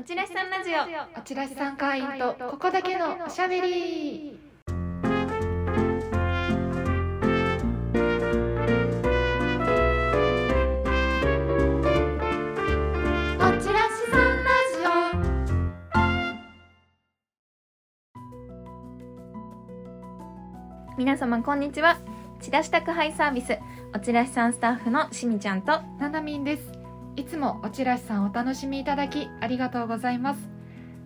おちらしさんラジオ。おちらしさん会員とここだけのおしゃべり。おちらしさんラ皆様こんにちは。チラシ宅配サービスおちらしさんスタッフのしみちゃんとジオななみんですいつもおちらしさんお楽しみいただきありがとうございます。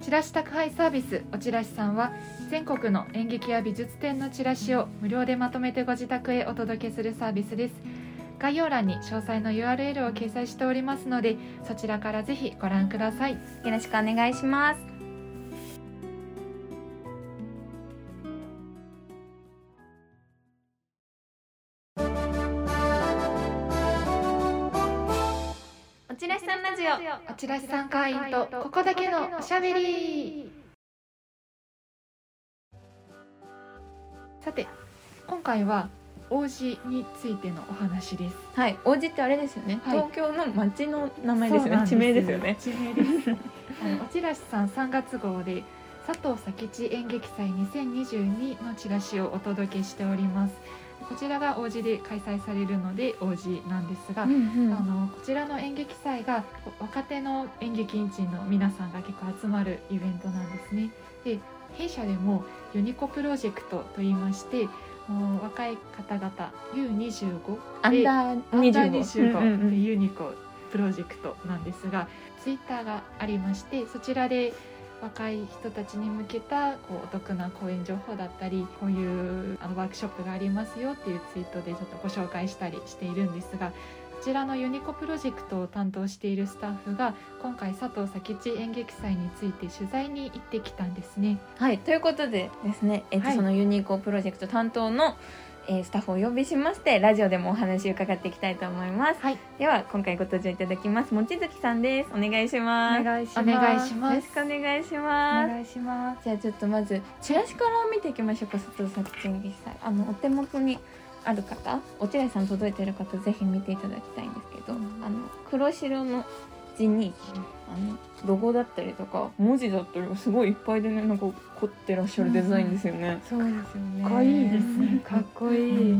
チラシ宅配サービスおちらしさんは全国の演劇や美術展のチラシを無料でまとめてご自宅へお届けするサービスです。概要欄に詳細の URL を掲載しておりますのでそちらからぜひご覧ください。よろしくお願いします。しさんラジオおちらしさん会員とここだけのおしゃべり。さて今回は王子についてのお話です。はい王子ってあれですよね、はい。東京の町の名前ですよね。地名ですよね。地名です。あのおちらしさん3月号で佐藤佐吉演劇祭2022のチラシをお届けしておりますこちらが王子で開催されるので王子なんですが、うんうん。あのこちらの演劇祭が若手の演劇員人の皆さんが結構集まるイベントなんですね。で弊社でもユニコプロジェクトといいましてもう若い方々 U25 でアンダーアンダー25 25うんうんうん。でユニコプロジェクトなんですがツイッターがありましてそちらで若い人たちに向けたこうお得な講演情報だったりこういうあのワークショップがありますよっていうツイートでちょっとご紹介したりしているんですがこちらのユニコプロジェクトを担当しているスタッフが今回佐藤佐吉演劇祭について取材に行ってきたんですね。はいということでですね、えっとはいそのユニコプロジェクト担当の、えースタッフをお呼びしましてラジオでもお話を伺っていきたいと思います、はい。では今回ご登場いただきます望月さんです。お願いします。お願いします。よろしくお願いしおます。願いします。じゃあちょっとまずチラシから見ていきましょうか佐藤作演劇祭あのお手元にある方おチラシさん届いてる方ぜひ見ていただきたいんですけど、うん。あの黒白の字にあのロゴだったりとか文字だったりがすごいいっぱいでねなんか凝ってらっしゃるデザインですよね、そうですよね。かっこいいですねかっこいい。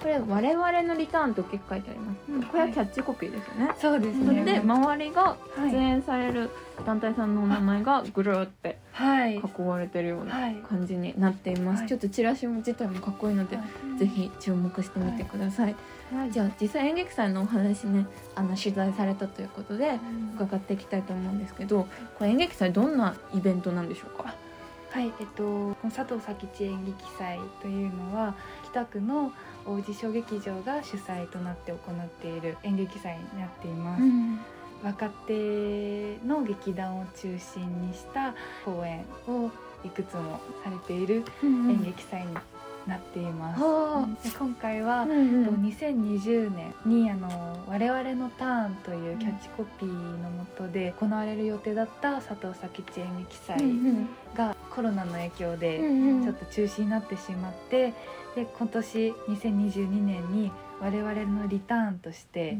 これ我々のリターンと結構書いてあります、うんこれはキャッチコピーですよね、そうですね。それで周りがはい出演される団体さんのお名前がぐるーってはい。囲われてるようなはい。感じになっています、はい。ちょっとチラシも自体もかっこいいので、ぜひ注目してみてください、はい。じゃあ実際演劇祭のお話ねあの取材されたということで伺っていきたいと思うんですけどこれ演劇祭どんなイベントなんでしょうか？はい、えっと、この佐藤佐吉演劇祭というのは北区の王子小劇場が主催となって行っている演劇祭になっています、若手の劇団を中心にした公演をいくつもされている演劇祭になっています、はで今回はあ、うん。うんと2020年にあの「我々のターン」というキャッチコピーのもとで行われる予定だった佐藤佐吉演劇祭うんがコロナの影響うでんうん。ちょっと中止になってしまってで今年2022年に我々のリターンとして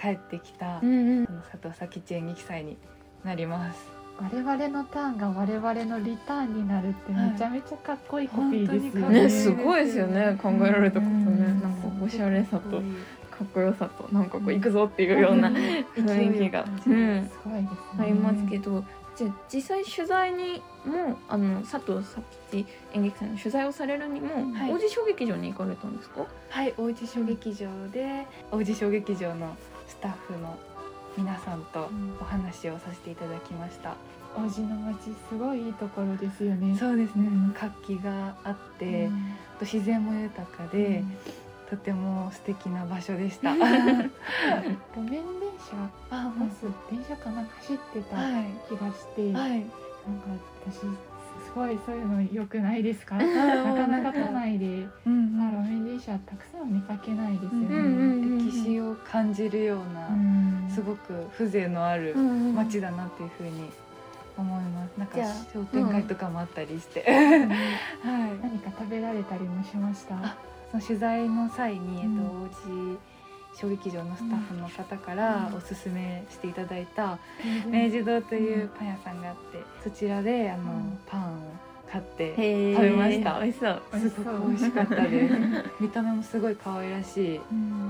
帰ってきた、うん佐藤佐吉演劇祭になります。我々のターンが我々のリターンになるってめちゃめちゃかっこいいコピーですよはいね。ねすごいですよね。考えられたことね。うんなんかおしゃれさとかっこよさとなんかこう行くぞっていうような雰囲気が、うん。すごいですね。ありますけどじゃあ実際取材にもあの佐藤佐吉演劇祭の取材をされるにも、はい。王子小劇場に行かれたんですか？はい、王子小劇場で王子小劇場のスタッフの皆さんとお話をさせていただきました。王子の街すごいいいところですよね。そうですね。うん。活気があって、うん。あと自然も豊かで、とても素敵な場所でした。は路面電車あバス電車かな走ってたはい気がして、なんかはい私すごいそういうの良くないですか？あなかなか都内で、うんまあ、路面電車たくさん見かけないですよね。歴史を感じるような、うんすごく風情のある街街だなっていうふうに思います。なんか商店街とかもあったりして、はい。何か食べられたりもしました？あその取材の際に、えっと、うん王子小劇場のスタッフの方からうん。おすすめしていただいた明治堂というパン屋さんがあってそちらであの、うん。パンを買って食べました。美味しそう。すごく美味しかったです。見た目もすごい可愛らしい。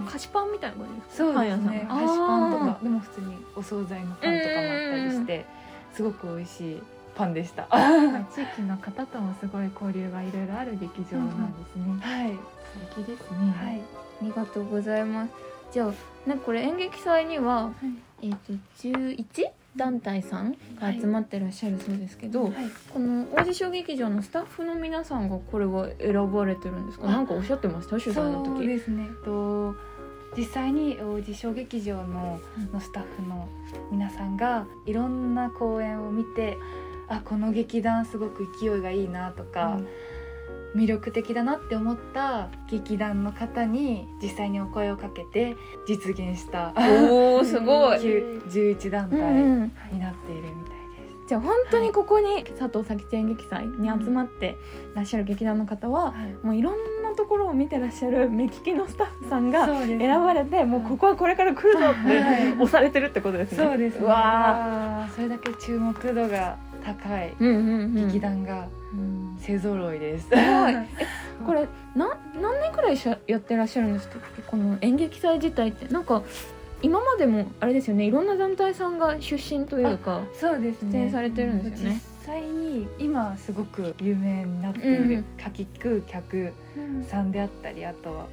菓子パンみたいな感じですか？そうパン屋さん。ですね菓子パンとか。でも普通にお惣菜のパンとかもあったりしてすごく美味しいパンでした。は 地域の方ともすごい交流がいろいろある劇場なんですね。い。素敵ですね。はい。ありがとうございます。じゃあねこれ演劇祭には、えっ、と11団体さんが集まってらっしゃるそうですけど、はい。この王子小劇場のスタッフの皆さんがこれは選ばれてるんですか？あ。なんかおっしゃってました？取材のそう時ですね。と実際に王子小劇場ののスタッフの皆さんがいろんな公演を見てあこの劇団すごく勢いがいいなとか、魅力的だなって思った劇団の方に実際にお声をかけて実現したおーすごい、9 11団体うんうんになっているみたいです。じゃあ本当にここに佐藤咲地演劇祭に集まってらっしゃる劇団の方は、はい。もういろんなところを見てらっしゃる目利きのスタッフさんが選ばれてもうここはこれから来るぞってはい。押されてるってことですね。そうですね。うわそれだけ注目度が高い。劇団がうん。勢ぞろいです。これな何年くらいしゃやってらっしゃるんですか？この演劇祭自体って。なんか今までもあれですよね。いろんな団体さんが出身というかそうですね。出演されてるんですよね。実際に今すごく有名になっていうんるかきく客さんであったり、あとは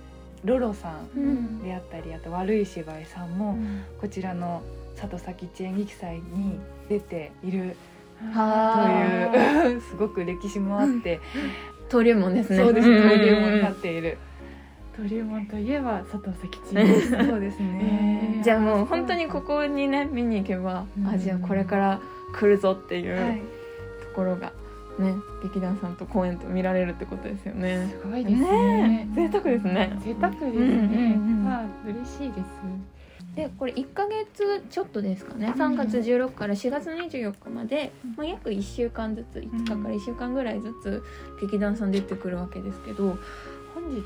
ロロさんであったり、あと悪い芝居さんもこちらの里崎地演劇祭に出ているとはあいう すごく歴史もあって、登竜門ですね。そうですね。登竜門になっっている。登竜門といえば佐藤関地です。そうですね。じゃあもう本当にここにね見に行けば、うんあじゃあこれから来るぞっていうはい。ところがね劇団さんと公演と見られるってことですよね。すごいですね。ねえ贅沢ですね贅沢ですね。うんうんうんまあ嬉しいです。でこれ1ヶ月ちょっとですかね。3月16から4月24日まで、まあ、約1週間ずつ5日から1週間ぐらいずつ劇団さん出てくるわけですけど本日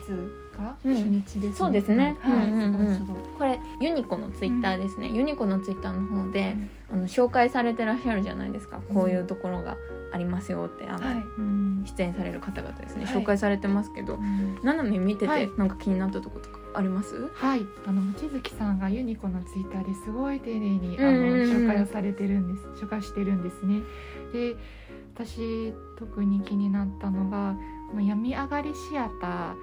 がうん。初日ですね。そうですね。はい。うんうんうん。すごいすごい。これユニコのツイッターですね、ユニコのツイッターの方で、あの紹介されてらっしゃるじゃないですか。こういうところがありますよってあの、はい。うん出演される方々ですね、はい。紹介されてますけどななみ見てはい。てなんか気になったとことかあります、はい、あの望月さんがユニコのツイッターですごい丁寧にあの、うんうんうん。紹介をされてるんです紹介してるんですね。で私特に気になったのが「まあ病み上がりシアタ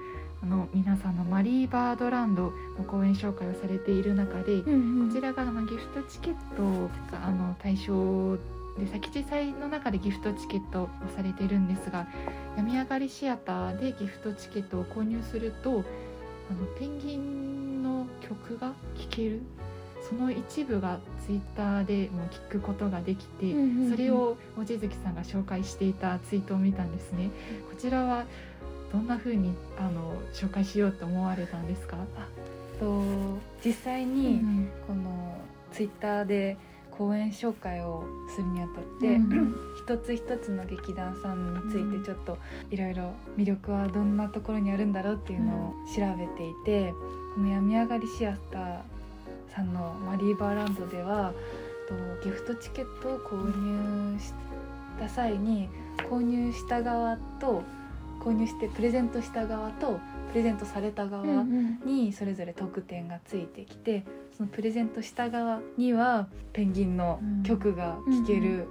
ー」の皆さんのマリーバードランドの公演紹介をされている中で、こちらがあのギフトチケットがあの対象で佐吉祭の中でギフトチケットをされているんですが病み上がりシアターでギフトチケットを購入するとあのペンギンの曲が聴けるその一部がツイッターでも聞くことができて、うんうんうんそれを望月さんが紹介していたツイートを見たんですね。こちらはどんな風にあの紹介しようと思われたんですか？と実際うにんこのツイッターで公演紹介をするにあたって、うん。一つ一つの劇団さんについてちょっといろいろ魅力はどんなところにあるんだろうっていうのを調べていて、この「病み上がりシアター」さんのマリーバーランドではとギフトチケットを購入した際に購入した側と購入してプレゼントした側とプレゼントされた側、にそれぞれ特典がついてきてそのプレゼントした側にはペンギンの曲が聴ける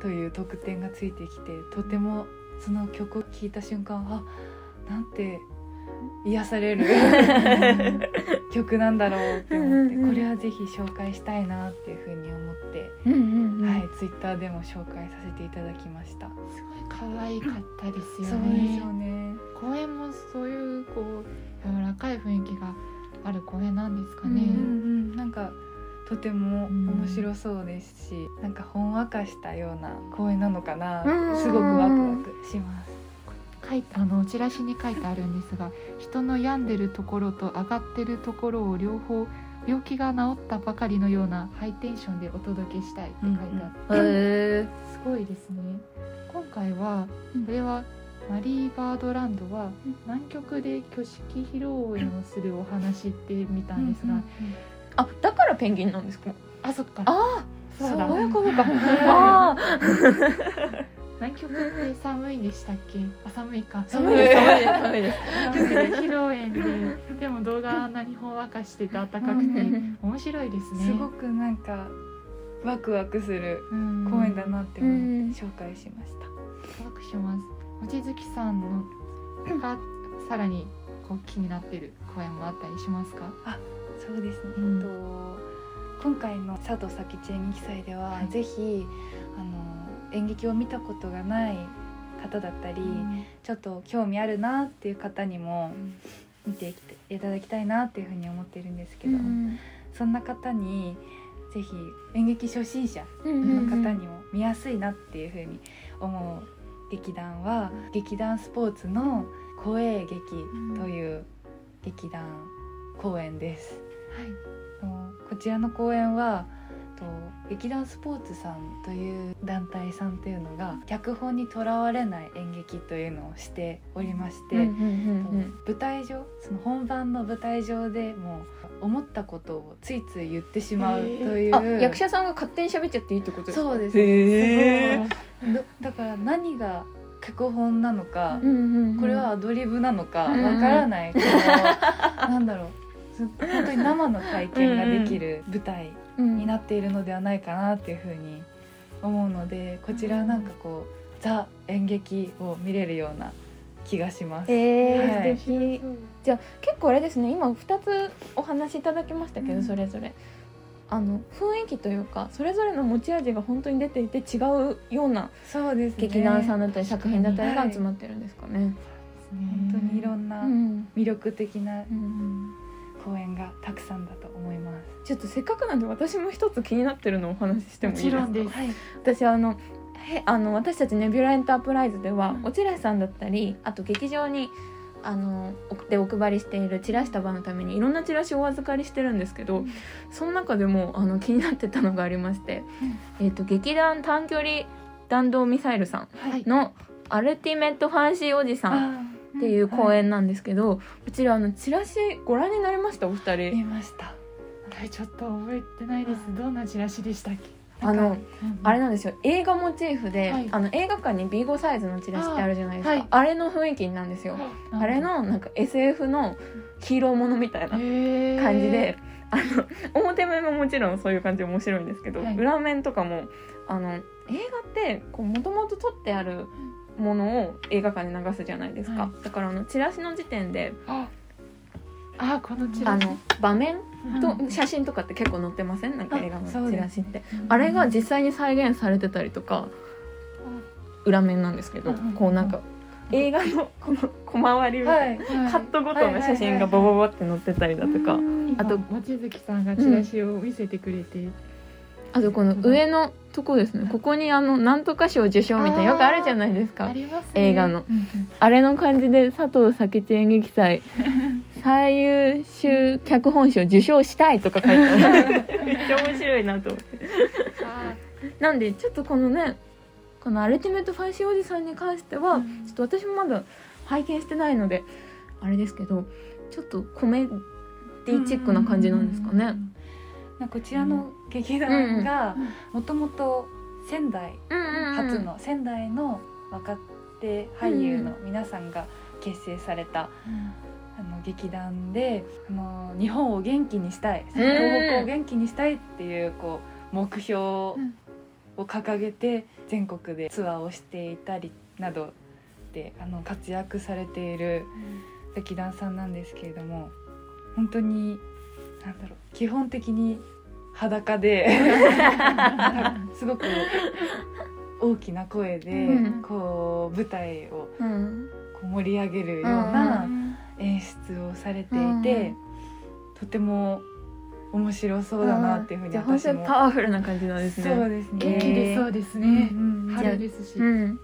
という特典がついてきてとてもその曲を聴いた瞬間あなんて癒される 曲なんだろうって思ってこれはぜひ紹介したいなっていうふうに思って、うんうんうんはい、ツイッターでも紹介させていただきました。すごい可愛かったですよそうね。ですよね公演もそういうこう柔らかい雰囲気がある公演なんですかね。うんうん、なんかとても面白そうですし、なんかほんわかしたような公演なのかな、うんすごくワクワクします。書いてあのチラシに書いてあるんですが人の病んでるところと上がってるところを両方病気が治ったばかりのようなハイテンションでお届けしたいって書いてあって、へすごいですね。今回はうんこれはマリーバードランドは南極で挙式披露宴をするお話って見たんですが、あだからペンギンなんですか？あそっか。あそういうことか。あ南極って寒いんでしたっけ？あ寒いか。寒いです。寒い披露宴ででも動画あんなにほんわかしてて暖かくて。面白いですね。すごくなんかワクワクするうん。公演だなって思ってうん。紹介しました。ワクします。望月さんのがさらにこう気になってる公演もあったりしますか？そうですね、うん。えっと今回の佐藤佐吉演劇祭では、はい。ぜひあの演劇を見たことがない方だったり、ちょっと興味あるなっていう方にも見ていただきたいなっていうふうに思っているんですけど、そんな方にぜひ演劇初心者の方にも見やすいなっていうふうに思う劇団は劇団スポーツの公営劇という劇団公演です。あのこちらの公演はと劇団スポーツさんという団体さんというのが脚本にとらわれない演劇というのをしておりまして、うんうんうん舞台上その本番の舞台上でもう思ったことをついつい言ってしまうという、あ役者さんが勝手に喋っちゃっていいってことですか？そうです。へー。だだから何が脚本なのか、うんうんうん。これはアドリブなのかうんわからない、このなんだろう。す本当に生の体験ができる舞台うんになっているのではないかなっていうふうに思うのでこちらはなんかこうザ演劇を見れるような気がします。えーはい。素敵。じゃあ結構あれですね今2つお話しいただきましたけど、うん。それぞれ。あの雰囲気というかそれぞれの持ち味が本当に出ていて違うようなそうですね。劇団さんだったり作品だったりがはい。集まってるんですかね。本当にいろんなうん。魅力的なうん公演がたくさんだと思います。ちょっとせっかくなんで私も一つ気になってるのをお話ししてもいいですか？もちろんです。はい、私あのへあの私たちネビュラエンタープライズでは、うん。おちらしさんだったりあと劇場にあの送ってお配りしているチラシ束のためにいろんなチラシをお預かりしてるんですけど、うん。その中でもあの気になってたのがありまして、えっと劇団短距離弾道ミサイルさはい。んの「アルティメットファンシーおじさん」あっていう公演なんですけど、こちらあのチラシご覧になりました？お二ー人。見ました。はいちょっと覚えてないです。どんなチラシでしたっけ？あのあれなんですよ。映画モチーフで、はい。あの映画館に B5 サイズのチラシってあるじゃないですか。あ,、れの雰囲気なんですよ。ああれのなんか SF のヒーローものみたいな感じで、あの表面ももちろんそういう感じで面白いんですけど、はい。裏面とかもあの映画ってもともと撮ってあるものを映画館に流すじゃないですか、はだからあのチラシの時点でああこのチラシ。あの場面とうん。写真とかって結構載ってません？なんかあ映画のチラシって。あれが実際に再現されてたりとか裏面なんですけどうんこうなんか映画のこの小回りみたいなはい、カットごとの写真がボボボって載ってたりだとか。あと望月さんがチラシを見せてくれて、あとこの上のとこですね。ここにあのなんとか賞受賞みたいなよくあるじゃないですか。ね。映画の。うんうん。あれの感じで佐藤佐吉演劇祭 最優秀脚本賞受賞したいとか書いてある。めっちゃ面白いなと思って。あなんでちょっとこのねこのアルティメットファンシーおじさんに関しては、うん。ちょっと私もまだ拝見してないのであれですけどちょっとコメディチックな感じなんですかね。まあこちらの劇団がもともと仙台初の仙台の若手俳優の皆さんが結成されたあの劇団であの日本を元気にしたい東北を元気にしたいっていうこう目標を掲げて全国でツアーをしていたりなどであの活躍されている劇団さんなんですけれども本当になんだろう基本的に裸で すごく大きな声で、うん。こう舞台をうん。こう盛り上げるような演出をされていて、とても面白そうだなっていうふうに私も当にパワフルな感じなんですね。そうですね。元気出そうですうんね、うんうん。春ですし、うん、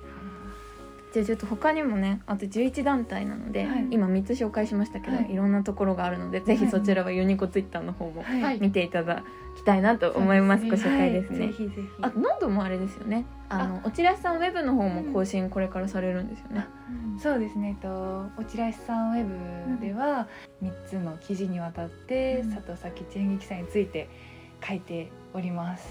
じゃあちょっと他にもねあと11団体なので、はい。今3つ紹介しましたけど、はい。い、ろんなところがあるのでぜひそちらはユニコツイッターの方もはい。はい。見ていただきたいなと思います。そうですね。ご紹介ですね、はい、ぜひぜひ。あノンドもあれですよね。あのおちらしさんウェブの方も更新これからされるんですよね、そうですね、えっと、おちらしさんウェブでは3つの記事にわたってうん。佐藤佐吉演劇祭について書いております。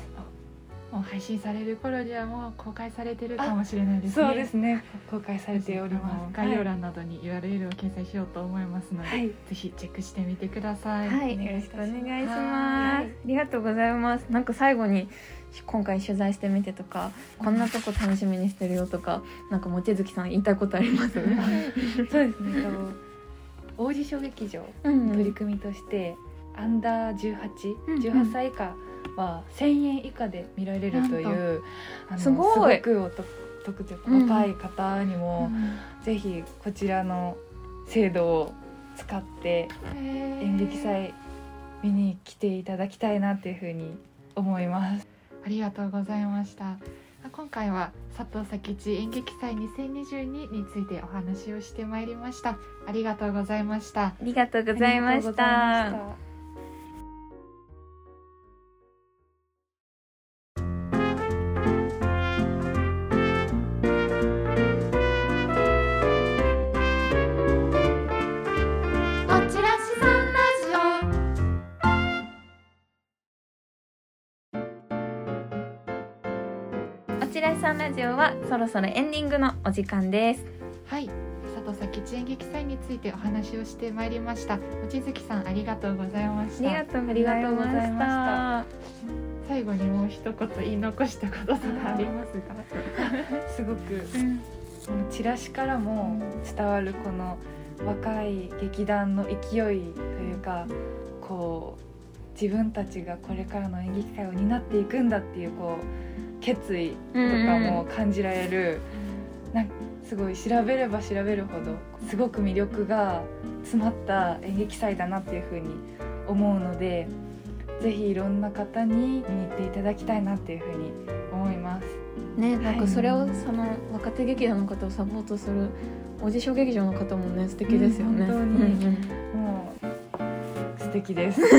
もう配信される頃にはもう公開されてるかもしれないですねそうですね、公開されております。概要欄などに URL を掲載しようと思いますので、はい、ぜひチェックしてみてください。はい、よろしくお願いしはいます。ありがとうございます。なんか最後に今回取材してみてとか、こんなとこ楽しみにしてるよとか、なんか望月さん言いたいことあります？そうですね、えっと王子小劇場うん取り組みとして、アンダー18、うんうん18歳以下は1000円以下で見られるというあのすごいくお得得というかうん若い方にも、ぜひこちらの制度を使って演劇祭見に来ていただきたいなっていうふうに思います。ありがとうございました。今回は佐藤佐吉演劇祭2022についてお話をしてまいりました。ありがとうございました。ありがとうございました。ちらしさんラジオはそろそろエンディングのお時間です。オ。はい。佐藤佐吉演劇祭についてお話をしてまいりました。望月さんありがとうございました。ありがとうございままし。最後にもう一言言い残したこととかありますか？すごくこのチラシからも伝わるこの若い劇団の勢いというかこう自分たちがこれからの演劇界を担っていくんだっていうこう決意とかも感じられる、なんかすごい調べれば調べるほどすごく魅力が詰まった演劇祭だなっていうふうに思うのでぜひいろんな方に見に行っていただきたいなっていうふうに思います。ね、なんはいかそれをその若手劇団の方をサポートするおじ小劇場の方もね素敵ですよね。うん本当にうんうんもう素敵です。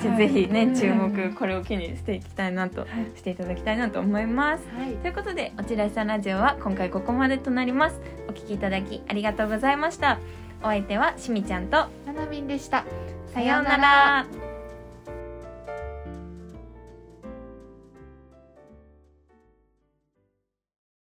じゃあぜひね、はい注目これを機にしていきたいなと、していただきたいなと思います。はい。ということで、おちらしさんラジオは今回ここまでとなります。お聞きいただきありがとうございました。お相手はしみちゃんと、ななみんでした。さようなら。